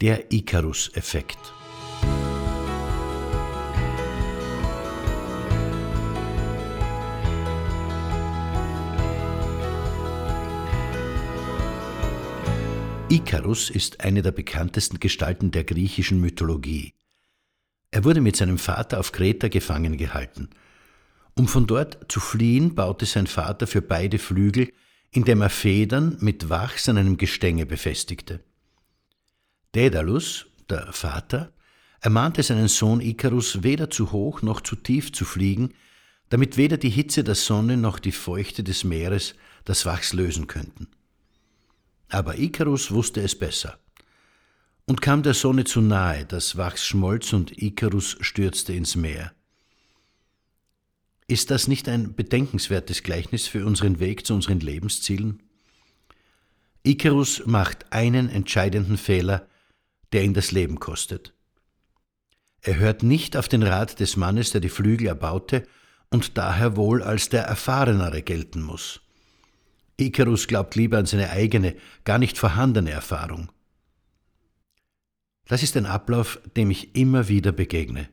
Der Icarus-Effekt. Ikarus ist eine der bekanntesten Gestalten der griechischen Mythologie. Er wurde mit seinem Vater auf Kreta gefangen gehalten. Um von dort zu fliehen, baute sein Vater für beide Flügel, indem er Federn mit Wachs an einem Gestänge befestigte. Daedalus, der Vater, ermahnte seinen Sohn Ikarus, weder zu hoch noch zu tief zu fliegen, damit weder die Hitze der Sonne noch die Feuchte des Meeres das Wachs lösen könnten. Aber Ikarus wusste es besser. Und kam der Sonne zu nahe, das Wachs schmolz und Ikarus stürzte ins Meer. Ist das nicht ein bedenkenswertes Gleichnis für unseren Weg zu unseren Lebenszielen? Ikarus macht einen entscheidenden Fehler, der ihn das Leben kostet. Er hört nicht auf den Rat des Mannes, der die Flügel erbaute und daher wohl als der Erfahrenere gelten muss. Icarus glaubt lieber an seine eigene, gar nicht vorhandene Erfahrung. Das ist ein Ablauf, dem ich immer wieder begegne.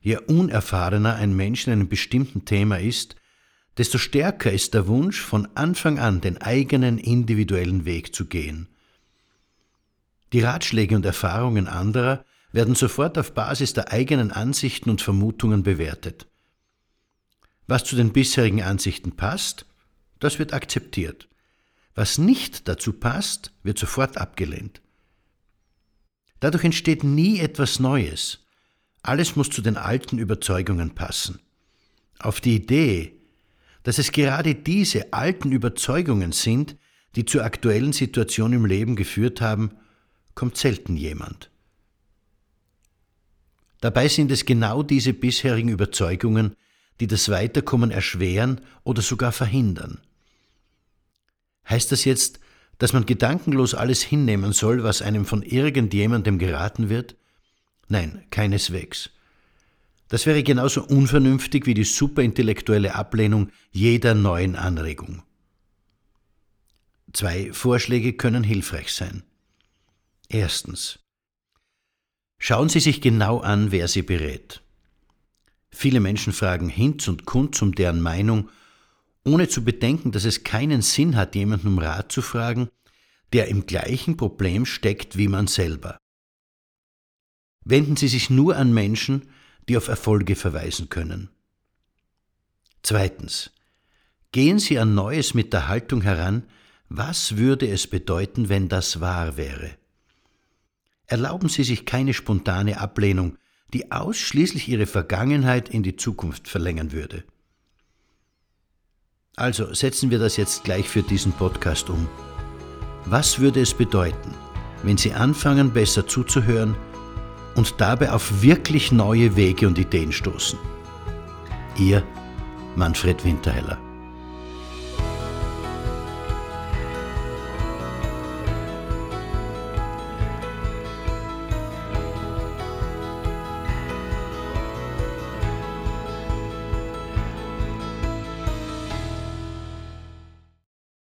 Je unerfahrener ein Mensch in einem bestimmten Thema ist, desto stärker ist der Wunsch, von Anfang an den eigenen individuellen Weg zu gehen. Die Ratschläge und Erfahrungen anderer werden sofort auf Basis der eigenen Ansichten und Vermutungen bewertet. Was zu den bisherigen Ansichten passt, das wird akzeptiert. Was nicht dazu passt, wird sofort abgelehnt. Dadurch entsteht nie etwas Neues. Alles muss zu den alten Überzeugungen passen. Auf die Idee, dass es gerade diese alten Überzeugungen sind, die zur aktuellen Situation im Leben geführt haben, kommt selten jemand. Dabei sind es genau diese bisherigen Überzeugungen, die das Weiterkommen erschweren oder sogar verhindern. Heißt das jetzt, dass man gedankenlos alles hinnehmen soll, was einem von irgendjemandem geraten wird? Nein, keineswegs. Das wäre genauso unvernünftig wie die superintellektuelle Ablehnung jeder neuen Anregung. Zwei Vorschläge können hilfreich sein. Erstens. Schauen Sie sich genau an, wer Sie berät. Viele Menschen fragen Hinz und Kunz um deren Meinung ohne zu bedenken, dass es keinen Sinn hat, jemanden um Rat zu fragen, der im gleichen Problem steckt wie man selber. Wenden Sie sich nur an Menschen, die auf Erfolge verweisen können. Zweitens. Gehen Sie an Neues mit der Haltung heran, was würde es bedeuten, wenn das wahr wäre? Erlauben Sie sich keine spontane Ablehnung, die ausschließlich Ihre Vergangenheit in die Zukunft verlängern würde. Also setzen wir das jetzt gleich für diesen Podcast um. Was würde es bedeuten, wenn Sie anfangen, besser zuzuhören und dabei auf wirklich neue Wege und Ideen stoßen? Ihr Manfred Winterheller.